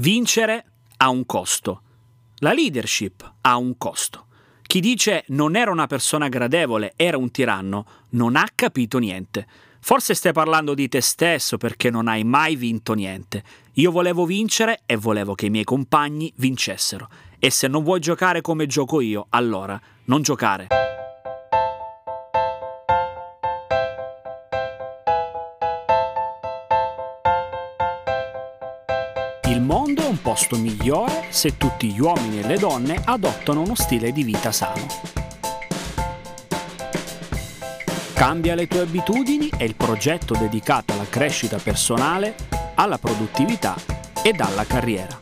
Vincere ha un costo. La leadership ha un costo. Chi dice non era una persona gradevole, era un tiranno, non ha capito niente. Forse stai parlando di te stesso perché non hai mai vinto niente. Io volevo vincere e volevo che i miei compagni vincessero. E se non vuoi giocare come gioco io, allora non giocare. Posto migliore se tutti gli uomini e le donne adottano uno stile di vita sano. Cambia le tue abitudini è il progetto dedicato alla crescita personale, alla produttività ed alla carriera.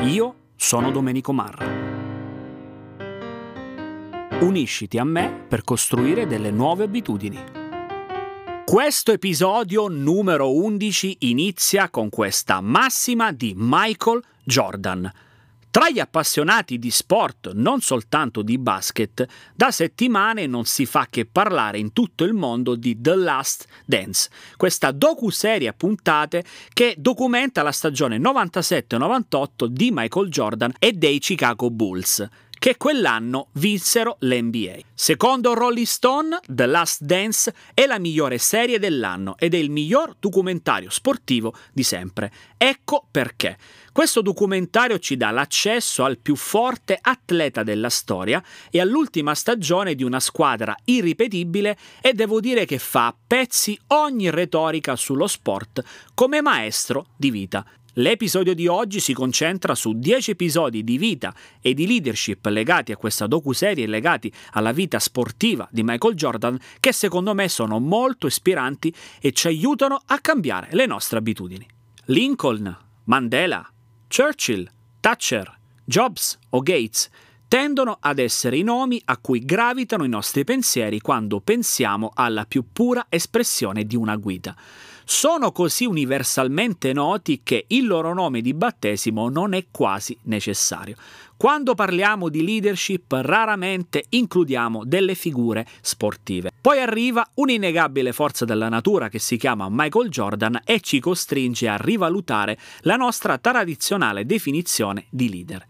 Io sono Domenico Marra. Unisciti a me per costruire delle nuove abitudini. Questo episodio numero 11 inizia con questa massima di Michael Jordan. Tra gli appassionati di sport, non soltanto di basket, da settimane non si fa che parlare in tutto il mondo di The Last Dance, questa docu-serie a puntate che documenta la stagione 97-98 di Michael Jordan e dei Chicago Bulls che quell'anno vinsero l'NBA. Secondo Rolling Stone, The Last Dance è la migliore serie dell'anno ed è il miglior documentario sportivo di sempre. Ecco perché. Questo documentario ci dà l'accesso al più forte atleta della storia e all'ultima stagione di una squadra irripetibile e devo dire che fa a pezzi ogni retorica sullo sport come maestro di vita. L'episodio di oggi si concentra su 10 episodi di vita e di leadership legati a questa docuserie e legati alla vita sportiva di Michael Jordan che secondo me sono molto ispiranti e ci aiutano a cambiare le nostre abitudini. Lincoln, Mandela, Churchill, Thatcher, Jobs o Gates tendono ad essere i nomi a cui gravitano i nostri pensieri quando pensiamo alla più pura espressione di una guida sono così universalmente noti che il loro nome di battesimo non è quasi necessario. Quando parliamo di leadership raramente includiamo delle figure sportive. Poi arriva un'innegabile forza della natura che si chiama Michael Jordan e ci costringe a rivalutare la nostra tradizionale definizione di leader.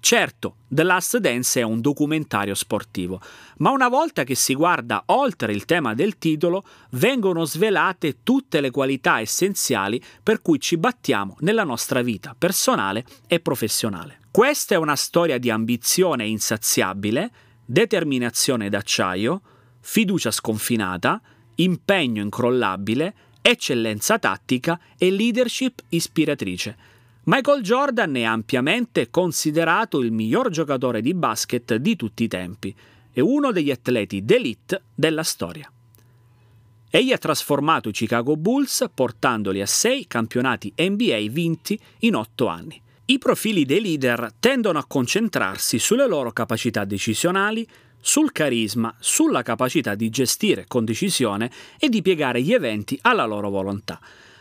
Certo, The Last Dance è un documentario sportivo, ma una volta che si guarda oltre il tema del titolo, vengono svelate tutte le qualità essenziali per cui ci battiamo nella nostra vita personale e professionale. Questa è una storia di ambizione insaziabile, determinazione d'acciaio, fiducia sconfinata, impegno incrollabile, eccellenza tattica e leadership ispiratrice Michael Jordan è ampiamente considerato il miglior giocatore di basket di tutti i tempi e uno degli atleti d'elite della storia. Egli ha trasformato i Chicago Bulls portandoli a sei campionati NBA vinti in otto anni. I profili dei leader tendono a concentrarsi sulle loro capacità decisionali, sul carisma, sulla capacità di gestire con decisione e di piegare gli eventi alla loro volontà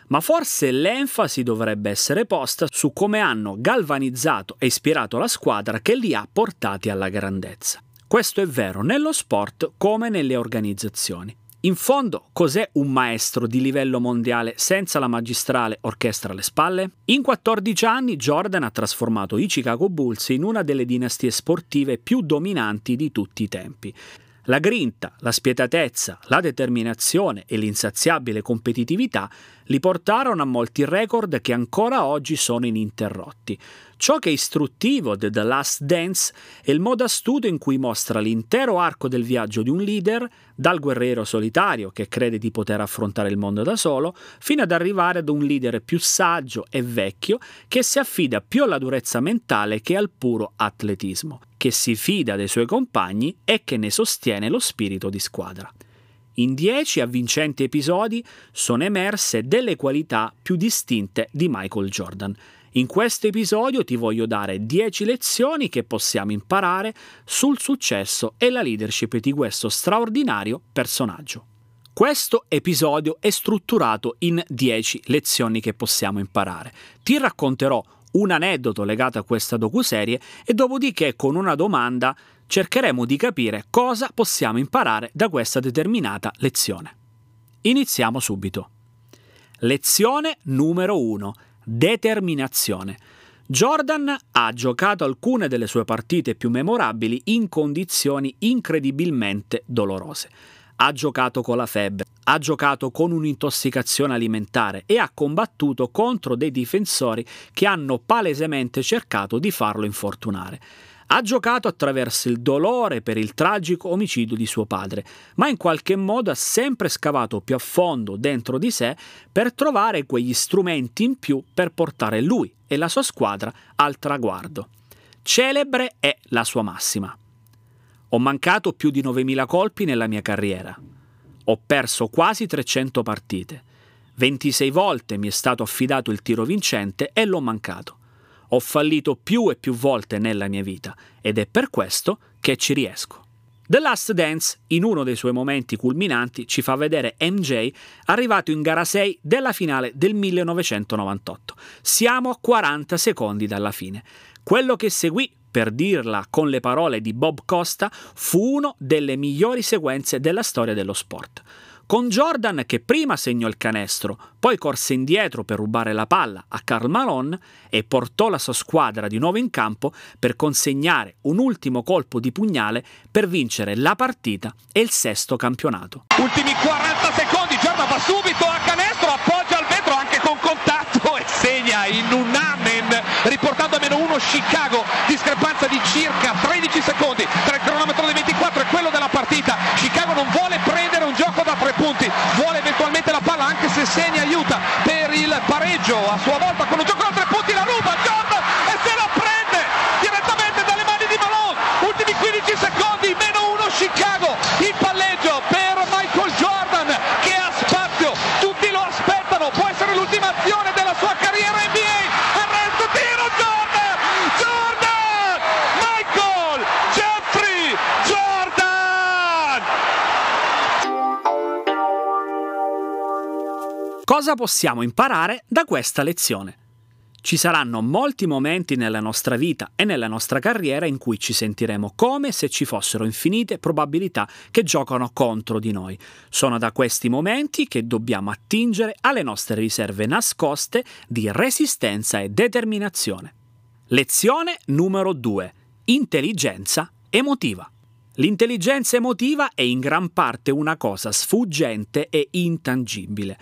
ma forse l'enfasi dovrebbe essere posta su come hanno galvanizzato e ispirato la squadra che li ha portati alla grandezza. Questo è vero nello sport come nelle organizzazioni. In fondo, cos'è un maestro di livello mondiale senza la magistrale orchestra alle spalle? In 14 anni Jordan ha trasformato i Chicago Bulls in una delle dinastie sportive più dominanti di tutti i tempi. La grinta, la spietatezza, la determinazione e l'insaziabile competitività li portarono a molti record che ancora oggi sono ininterrotti. Ciò che è istruttivo di The Last Dance è il modo astuto in cui mostra l'intero arco del viaggio di un leader, dal guerriero solitario che crede di poter affrontare il mondo da solo, fino ad arrivare ad un leader più saggio e vecchio che si affida più alla durezza mentale che al puro atletismo, che si fida dei suoi compagni e che ne sostiene lo spirito di squadra. In dieci avvincenti episodi sono emerse delle qualità più distinte di Michael Jordan. In questo episodio ti voglio dare 10 lezioni che possiamo imparare sul successo e la leadership di questo straordinario personaggio. Questo episodio è strutturato in 10 lezioni che possiamo imparare. Ti racconterò un aneddoto legato a questa docuserie e dopodiché con una domanda cercheremo di capire cosa possiamo imparare da questa determinata lezione. Iniziamo subito. Lezione numero 1. determinazione. Jordan ha giocato alcune delle sue partite più memorabili in condizioni incredibilmente dolorose. Ha giocato con la febbre, ha giocato con un'intossicazione alimentare e ha combattuto contro dei difensori che hanno palesemente cercato di farlo infortunare. Ha giocato attraverso il dolore per il tragico omicidio di suo padre, ma in qualche modo ha sempre scavato più a fondo dentro di sé per trovare quegli strumenti in più per portare lui e la sua squadra al traguardo. Celebre è la sua massima. Ho mancato più di 9.000 colpi nella mia carriera. Ho perso quasi 300 partite. 26 volte mi è stato affidato il tiro vincente e l'ho mancato. Ho fallito più e più volte nella mia vita ed è per questo che ci riesco. The Last Dance, in uno dei suoi momenti culminanti, ci fa vedere MJ arrivato in gara 6 della finale del 1998. Siamo a 40 secondi dalla fine. Quello che seguì, per dirla con le parole di Bob Costa, fu una delle migliori sequenze della storia dello sport con Jordan che prima segnò il canestro, poi corse indietro per rubare la palla a Karl Malone e portò la sua squadra di nuovo in campo per consegnare un ultimo colpo di pugnale per vincere la partita e il sesto campionato. Ultimi 40 secondi, Jordan va subito a canestro, appoggia al vetro anche con contatto e segna in un amen, riportando a meno uno Chicago, discrepanza di circa 13 secondi tra il cronometro dei 24 e quello della partita. Chicago non vuole prendere un gioco da tre punti, vuole eventualmente la palla anche se segna aiuta per il pareggio, a sua volta con un gioco Cosa possiamo imparare da questa lezione? Ci saranno molti momenti nella nostra vita e nella nostra carriera in cui ci sentiremo come se ci fossero infinite probabilità che giocano contro di noi. Sono da questi momenti che dobbiamo attingere alle nostre riserve nascoste di resistenza e determinazione. Lezione numero 2. Intelligenza emotiva. L'intelligenza emotiva è in gran parte una cosa sfuggente e intangibile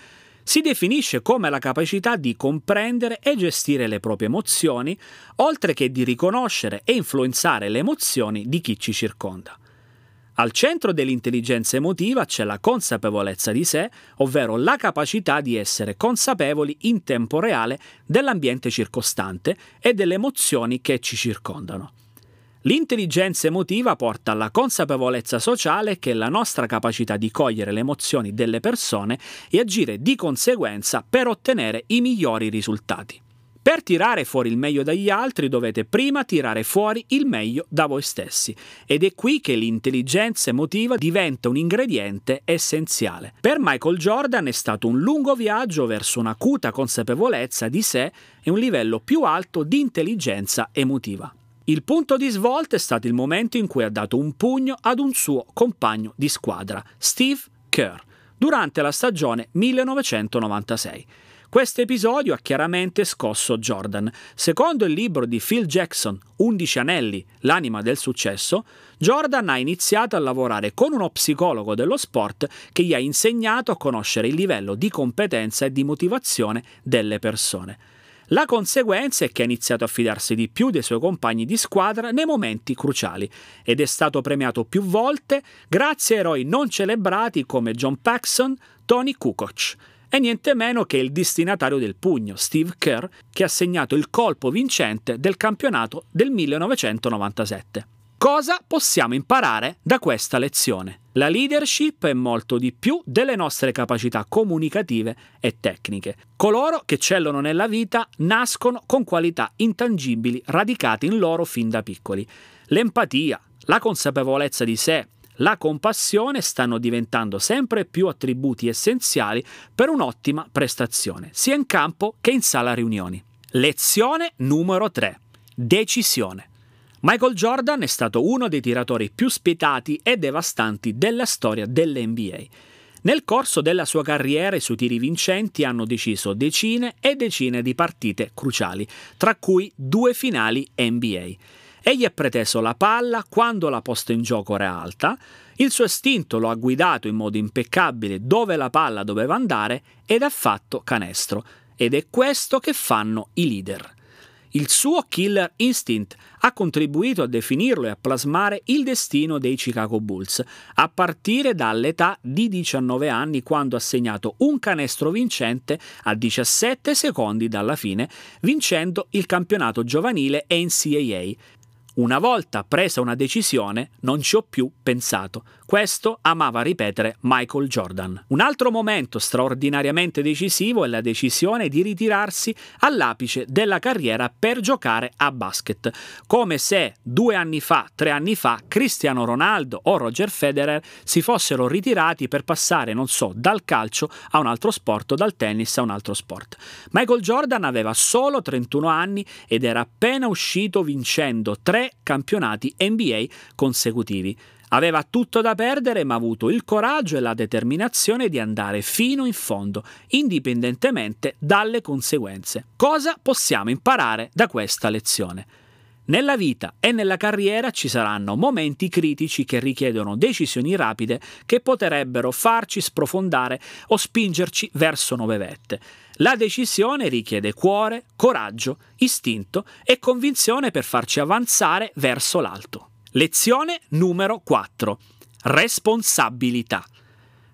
si definisce come la capacità di comprendere e gestire le proprie emozioni, oltre che di riconoscere e influenzare le emozioni di chi ci circonda. Al centro dell'intelligenza emotiva c'è la consapevolezza di sé, ovvero la capacità di essere consapevoli in tempo reale dell'ambiente circostante e delle emozioni che ci circondano. L'intelligenza emotiva porta alla consapevolezza sociale che la nostra capacità di cogliere le emozioni delle persone e agire di conseguenza per ottenere i migliori risultati. Per tirare fuori il meglio dagli altri dovete prima tirare fuori il meglio da voi stessi ed è qui che l'intelligenza emotiva diventa un ingrediente essenziale. Per Michael Jordan è stato un lungo viaggio verso un'acuta consapevolezza di sé e un livello più alto di intelligenza emotiva. Il punto di svolta è stato il momento in cui ha dato un pugno ad un suo compagno di squadra, Steve Kerr, durante la stagione 1996. Questo episodio ha chiaramente scosso Jordan. Secondo il libro di Phil Jackson, 11 anelli, l'anima del successo, Jordan ha iniziato a lavorare con uno psicologo dello sport che gli ha insegnato a conoscere il livello di competenza e di motivazione delle persone. La conseguenza è che ha iniziato a fidarsi di più dei suoi compagni di squadra nei momenti cruciali ed è stato premiato più volte grazie a eroi non celebrati come John Paxson, Tony Kukoc e niente meno che il destinatario del pugno, Steve Kerr, che ha segnato il colpo vincente del campionato del 1997. Cosa possiamo imparare da questa lezione? La leadership è molto di più delle nostre capacità comunicative e tecniche. Coloro che cellono nella vita nascono con qualità intangibili radicate in loro fin da piccoli. L'empatia, la consapevolezza di sé, la compassione stanno diventando sempre più attributi essenziali per un'ottima prestazione, sia in campo che in sala riunioni. Lezione numero 3. Decisione. Michael Jordan è stato uno dei tiratori più spietati e devastanti della storia dell'NBA. Nel corso della sua carriera i suoi tiri vincenti hanno deciso decine e decine di partite cruciali, tra cui due finali NBA. Egli ha preteso la palla quando la posta in gioco era alta, il suo istinto lo ha guidato in modo impeccabile dove la palla doveva andare ed ha fatto canestro. Ed è questo che fanno i leader. Il suo killer instinct ha contribuito a definirlo e a plasmare il destino dei Chicago Bulls, a partire dall'età di 19 anni quando ha segnato un canestro vincente a 17 secondi dalla fine, vincendo il campionato giovanile NCAA, una volta presa una decisione, non ci ho più pensato. Questo amava ripetere Michael Jordan. Un altro momento straordinariamente decisivo è la decisione di ritirarsi all'apice della carriera per giocare a basket, come se due anni fa, tre anni fa, Cristiano Ronaldo o Roger Federer si fossero ritirati per passare, non so, dal calcio a un altro sport dal tennis a un altro sport. Michael Jordan aveva solo 31 anni ed era appena uscito vincendo tre campionati NBA consecutivi. Aveva tutto da perdere, ma ha avuto il coraggio e la determinazione di andare fino in fondo, indipendentemente dalle conseguenze. Cosa possiamo imparare da questa lezione? Nella vita e nella carriera ci saranno momenti critici che richiedono decisioni rapide che potrebbero farci sprofondare o spingerci verso nuove vette. La decisione richiede cuore, coraggio, istinto e convinzione per farci avanzare verso l'alto. Lezione numero 4. Responsabilità.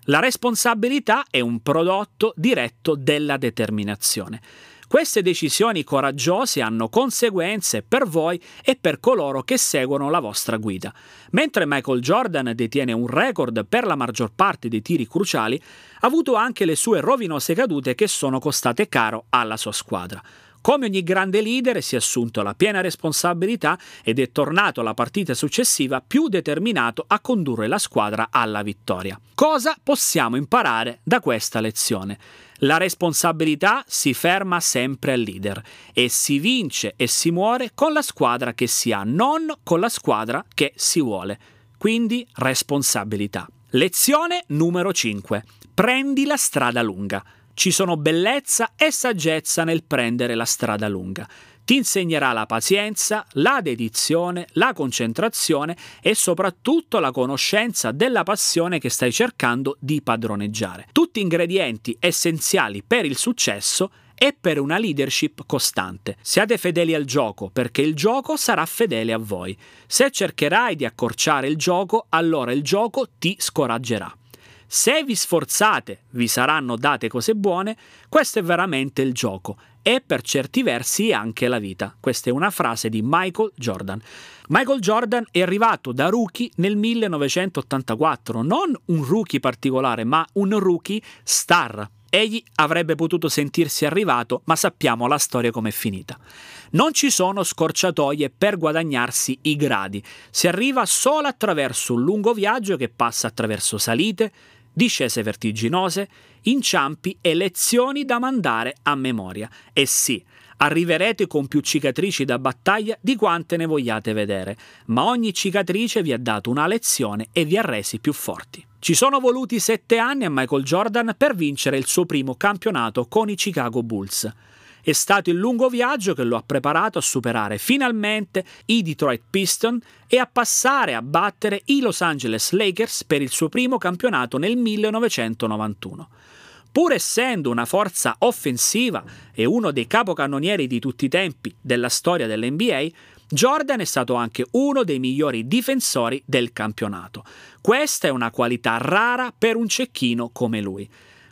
La responsabilità è un prodotto diretto della determinazione. Queste decisioni coraggiose hanno conseguenze per voi e per coloro che seguono la vostra guida. Mentre Michael Jordan detiene un record per la maggior parte dei tiri cruciali, ha avuto anche le sue rovinose cadute che sono costate caro alla sua squadra. Come ogni grande leader si è assunto la piena responsabilità ed è tornato alla partita successiva più determinato a condurre la squadra alla vittoria. Cosa possiamo imparare da questa lezione? La responsabilità si ferma sempre al leader e si vince e si muore con la squadra che si ha, non con la squadra che si vuole. Quindi responsabilità. Lezione numero 5. Prendi la strada lunga. Ci sono bellezza e saggezza nel prendere la strada lunga. Ti insegnerà la pazienza, la dedizione, la concentrazione e soprattutto la conoscenza della passione che stai cercando di padroneggiare. Tutti ingredienti essenziali per il successo e per una leadership costante. Siate fedeli al gioco perché il gioco sarà fedele a voi. Se cercherai di accorciare il gioco, allora il gioco ti scoraggerà. Se vi sforzate vi saranno date cose buone, questo è veramente il gioco e per certi versi anche la vita. Questa è una frase di Michael Jordan. Michael Jordan è arrivato da rookie nel 1984, non un rookie particolare, ma un rookie star. Egli avrebbe potuto sentirsi arrivato, ma sappiamo la storia com'è finita. Non ci sono scorciatoie per guadagnarsi i gradi, si arriva solo attraverso un lungo viaggio che passa attraverso salite, discese vertiginose, inciampi e lezioni da mandare a memoria. E sì, arriverete con più cicatrici da battaglia di quante ne vogliate vedere, ma ogni cicatrice vi ha dato una lezione e vi ha resi più forti. Ci sono voluti sette anni a Michael Jordan per vincere il suo primo campionato con i Chicago Bulls. È stato il lungo viaggio che lo ha preparato a superare finalmente i Detroit Pistons e a passare a battere i Los Angeles Lakers per il suo primo campionato nel 1991. Pur essendo una forza offensiva e uno dei capocannonieri di tutti i tempi della storia dell'NBA, Jordan è stato anche uno dei migliori difensori del campionato. Questa è una qualità rara per un cecchino come lui.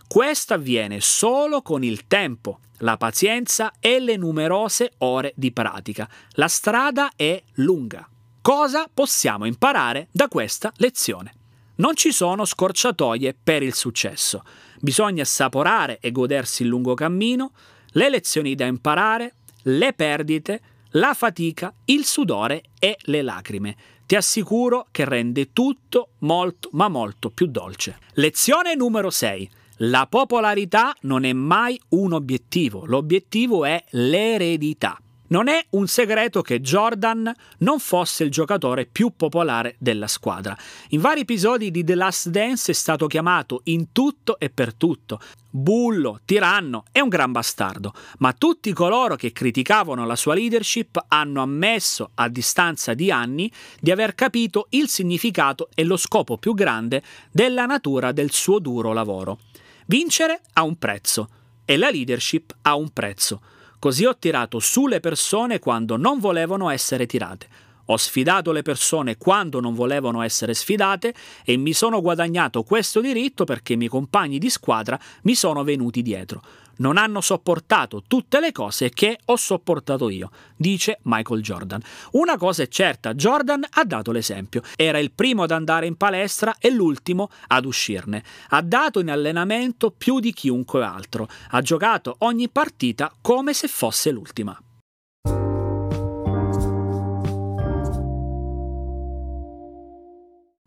Questo avviene solo con il tempo, la pazienza e le numerose ore di pratica. La strada è lunga. Cosa possiamo imparare da questa lezione? Non ci sono scorciatoie per il successo. Bisogna assaporare e godersi il lungo cammino, le lezioni da imparare, le perdite, la fatica, il sudore e le lacrime. Ti assicuro che rende tutto molto ma molto più dolce. Lezione numero 6. La popolarità non è mai un obiettivo, l'obiettivo è l'eredità. Non è un segreto che Jordan non fosse il giocatore più popolare della squadra. In vari episodi di The Last Dance è stato chiamato in tutto e per tutto. Bullo, tiranno e un gran bastardo, ma tutti coloro che criticavano la sua leadership hanno ammesso a distanza di anni di aver capito il significato e lo scopo più grande della natura del suo duro lavoro. Vincere ha un prezzo e la leadership ha un prezzo. Così ho tirato su le persone quando non volevano essere tirate. Ho sfidato le persone quando non volevano essere sfidate e mi sono guadagnato questo diritto perché i miei compagni di squadra mi sono venuti dietro non hanno sopportato tutte le cose che ho sopportato io, dice Michael Jordan. Una cosa è certa, Jordan ha dato l'esempio. Era il primo ad andare in palestra e l'ultimo ad uscirne. Ha dato in allenamento più di chiunque altro. Ha giocato ogni partita come se fosse l'ultima.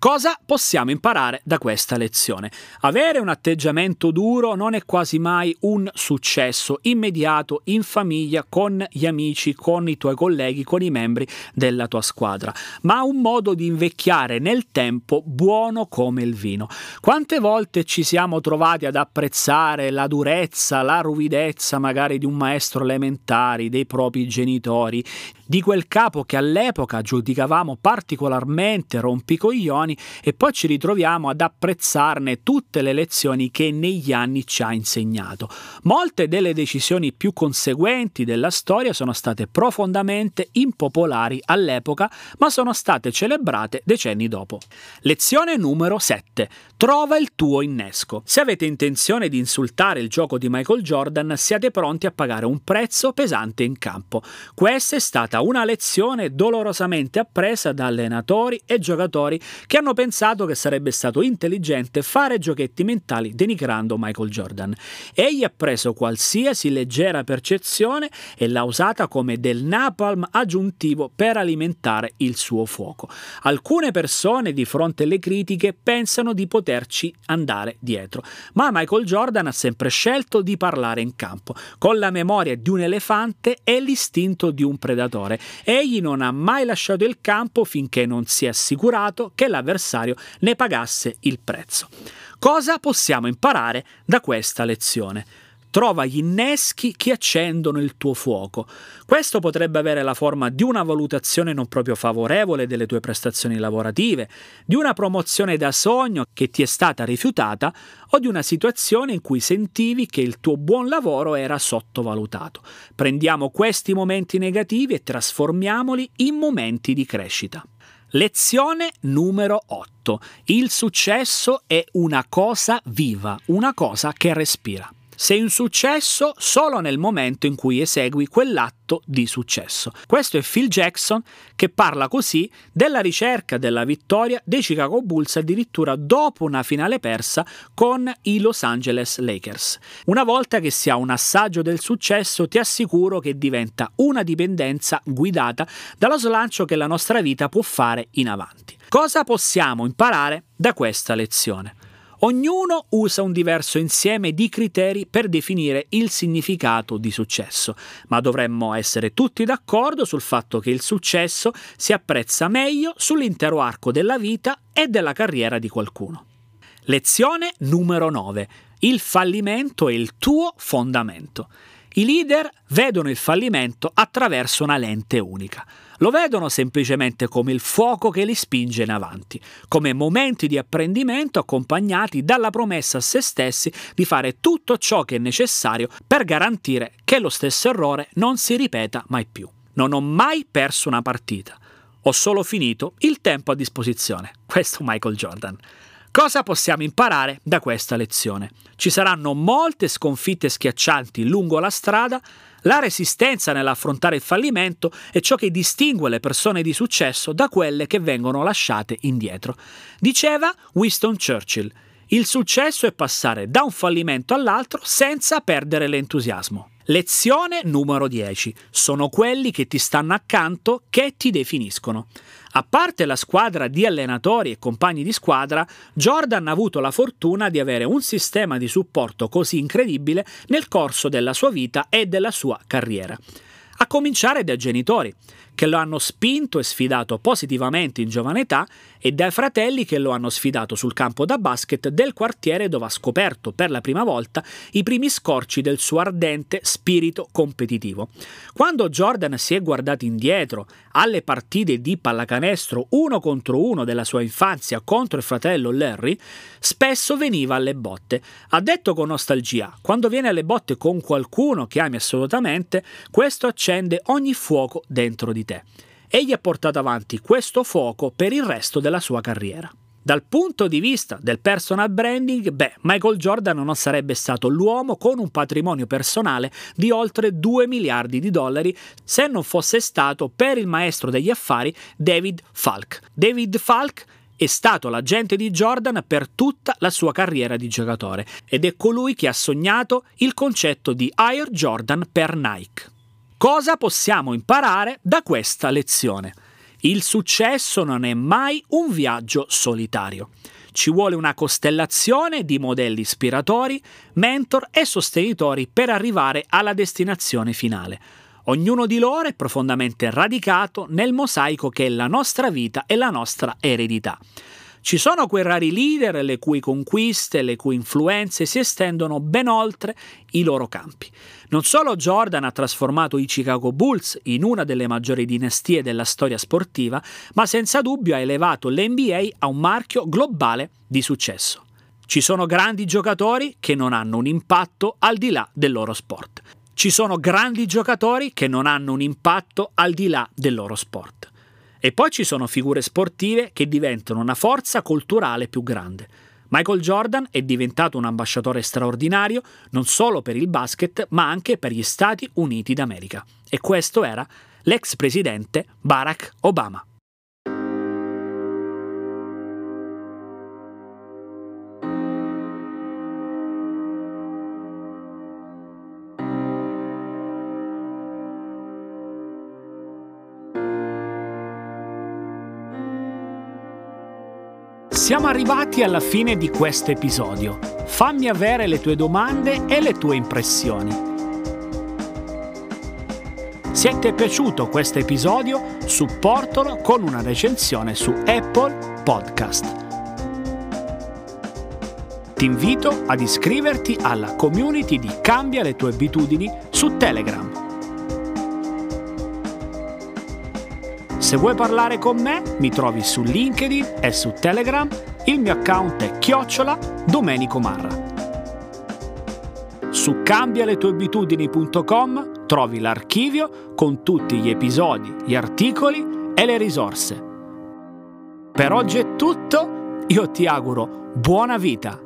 Cosa possiamo imparare da questa lezione? Avere un atteggiamento duro non è quasi mai un successo immediato in famiglia, con gli amici, con i tuoi colleghi, con i membri della tua squadra, ma un modo di invecchiare nel tempo buono come il vino. Quante volte ci siamo trovati ad apprezzare la durezza, la ruvidezza magari di un maestro elementare, dei propri genitori, di quel capo che all'epoca giudicavamo particolarmente rompicoglioni e poi ci ritroviamo ad apprezzarne tutte le lezioni che negli anni ci ha insegnato. Molte delle decisioni più conseguenti della storia sono state profondamente impopolari all'epoca, ma sono state celebrate decenni dopo. Lezione numero 7. Trova il tuo innesco. Se avete intenzione di insultare il gioco di Michael Jordan, siate pronti a pagare un prezzo pesante in campo. Questa è stata stata una lezione dolorosamente appresa da allenatori e giocatori che hanno pensato che sarebbe stato intelligente fare giochetti mentali denigrando Michael Jordan. Egli ha preso qualsiasi leggera percezione e l'ha usata come del napalm aggiuntivo per alimentare il suo fuoco. Alcune persone di fronte alle critiche pensano di poterci andare dietro, ma Michael Jordan ha sempre scelto di parlare in campo, con la memoria di un elefante e l'istinto di un predatore giocatore. Egli non ha mai lasciato il campo finché non si è assicurato che l'avversario ne pagasse il prezzo. Cosa possiamo imparare da questa lezione? Trova gli inneschi che accendono il tuo fuoco. Questo potrebbe avere la forma di una valutazione non proprio favorevole delle tue prestazioni lavorative, di una promozione da sogno che ti è stata rifiutata o di una situazione in cui sentivi che il tuo buon lavoro era sottovalutato. Prendiamo questi momenti negativi e trasformiamoli in momenti di crescita. Lezione numero 8. Il successo è una cosa viva, una cosa che respira. Sei un successo solo nel momento in cui esegui quell'atto di successo. Questo è Phil Jackson che parla così della ricerca della vittoria dei Chicago Bulls addirittura dopo una finale persa con i Los Angeles Lakers. Una volta che si ha un assaggio del successo ti assicuro che diventa una dipendenza guidata dallo slancio che la nostra vita può fare in avanti. Cosa possiamo imparare da questa lezione? Ognuno usa un diverso insieme di criteri per definire il significato di successo, ma dovremmo essere tutti d'accordo sul fatto che il successo si apprezza meglio sull'intero arco della vita e della carriera di qualcuno. Lezione numero 9. Il fallimento è il tuo fondamento. I leader vedono il fallimento attraverso una lente unica. Lo vedono semplicemente come il fuoco che li spinge in avanti, come momenti di apprendimento accompagnati dalla promessa a se stessi di fare tutto ciò che è necessario per garantire che lo stesso errore non si ripeta mai più. Non ho mai perso una partita. Ho solo finito il tempo a disposizione. Questo Michael Jordan. Cosa possiamo imparare da questa lezione? Ci saranno molte sconfitte schiaccianti lungo la strada, la resistenza nell'affrontare il fallimento è ciò che distingue le persone di successo da quelle che vengono lasciate indietro. Diceva Winston Churchill, il successo è passare da un fallimento all'altro senza perdere l'entusiasmo. Lezione numero 10. Sono quelli che ti stanno accanto che ti definiscono. A parte la squadra di allenatori e compagni di squadra, Jordan ha avuto la fortuna di avere un sistema di supporto così incredibile nel corso della sua vita e della sua carriera. a cominciare dai genitori, che lo hanno spinto e sfidato positivamente in giovane età, e dai fratelli che lo hanno sfidato sul campo da basket del quartiere dove ha scoperto per la prima volta i primi scorci del suo ardente spirito competitivo. Quando Jordan si è guardato indietro alle partite di pallacanestro uno contro uno della sua infanzia contro il fratello Larry, spesso veniva alle botte. Ha detto con nostalgia, quando viene alle botte con qualcuno che ami assolutamente, questo accende ogni fuoco dentro di te. Egli ha portato avanti questo fuoco per il resto della sua carriera. Dal punto di vista del personal branding, beh, Michael Jordan non sarebbe stato l'uomo con un patrimonio personale di oltre 2 miliardi di dollari se non fosse stato per il maestro degli affari David Falk. David Falk è stato l'agente di Jordan per tutta la sua carriera di giocatore ed è colui che ha sognato il concetto di Air Jordan per Nike. Cosa possiamo imparare da questa lezione? Il successo non è mai un viaggio solitario. Ci vuole una costellazione di modelli ispiratori, mentor e sostenitori per arrivare alla destinazione finale. Ognuno di loro è profondamente radicato nel mosaico che è la nostra vita e la nostra eredità. Ci sono quei rari leader le cui conquiste, le cui influenze si estendono ben oltre i loro campi. Non solo Jordan ha trasformato i Chicago Bulls in una delle maggiori dinastie della storia sportiva, ma senza dubbio ha elevato l'NBA a un marchio globale di successo. Ci sono grandi giocatori che non hanno un impatto al di là del loro sport. Ci sono grandi giocatori che non hanno un impatto al di là del loro sport. E poi ci sono figure sportive che diventano una forza culturale più grande. Michael Jordan è diventato un ambasciatore straordinario non solo per il basket, ma anche per gli Stati Uniti d'America. E questo era l'ex presidente Barack Obama. Siamo arrivati alla fine di questo episodio. Fammi avere le tue domande e le tue impressioni. Se ti è piaciuto questo episodio, supportalo con una recensione su Apple Podcast. Ti invito ad iscriverti alla community di Cambia le tue abitudini su Telegram. Se vuoi parlare con me, mi trovi su LinkedIn e su Telegram. Il mio account è chiocciola Domenico Marra. Su cambialetueabitudini.com trovi l'archivio con tutti gli episodi, gli articoli e le risorse. Per oggi è tutto, io ti auguro buona vita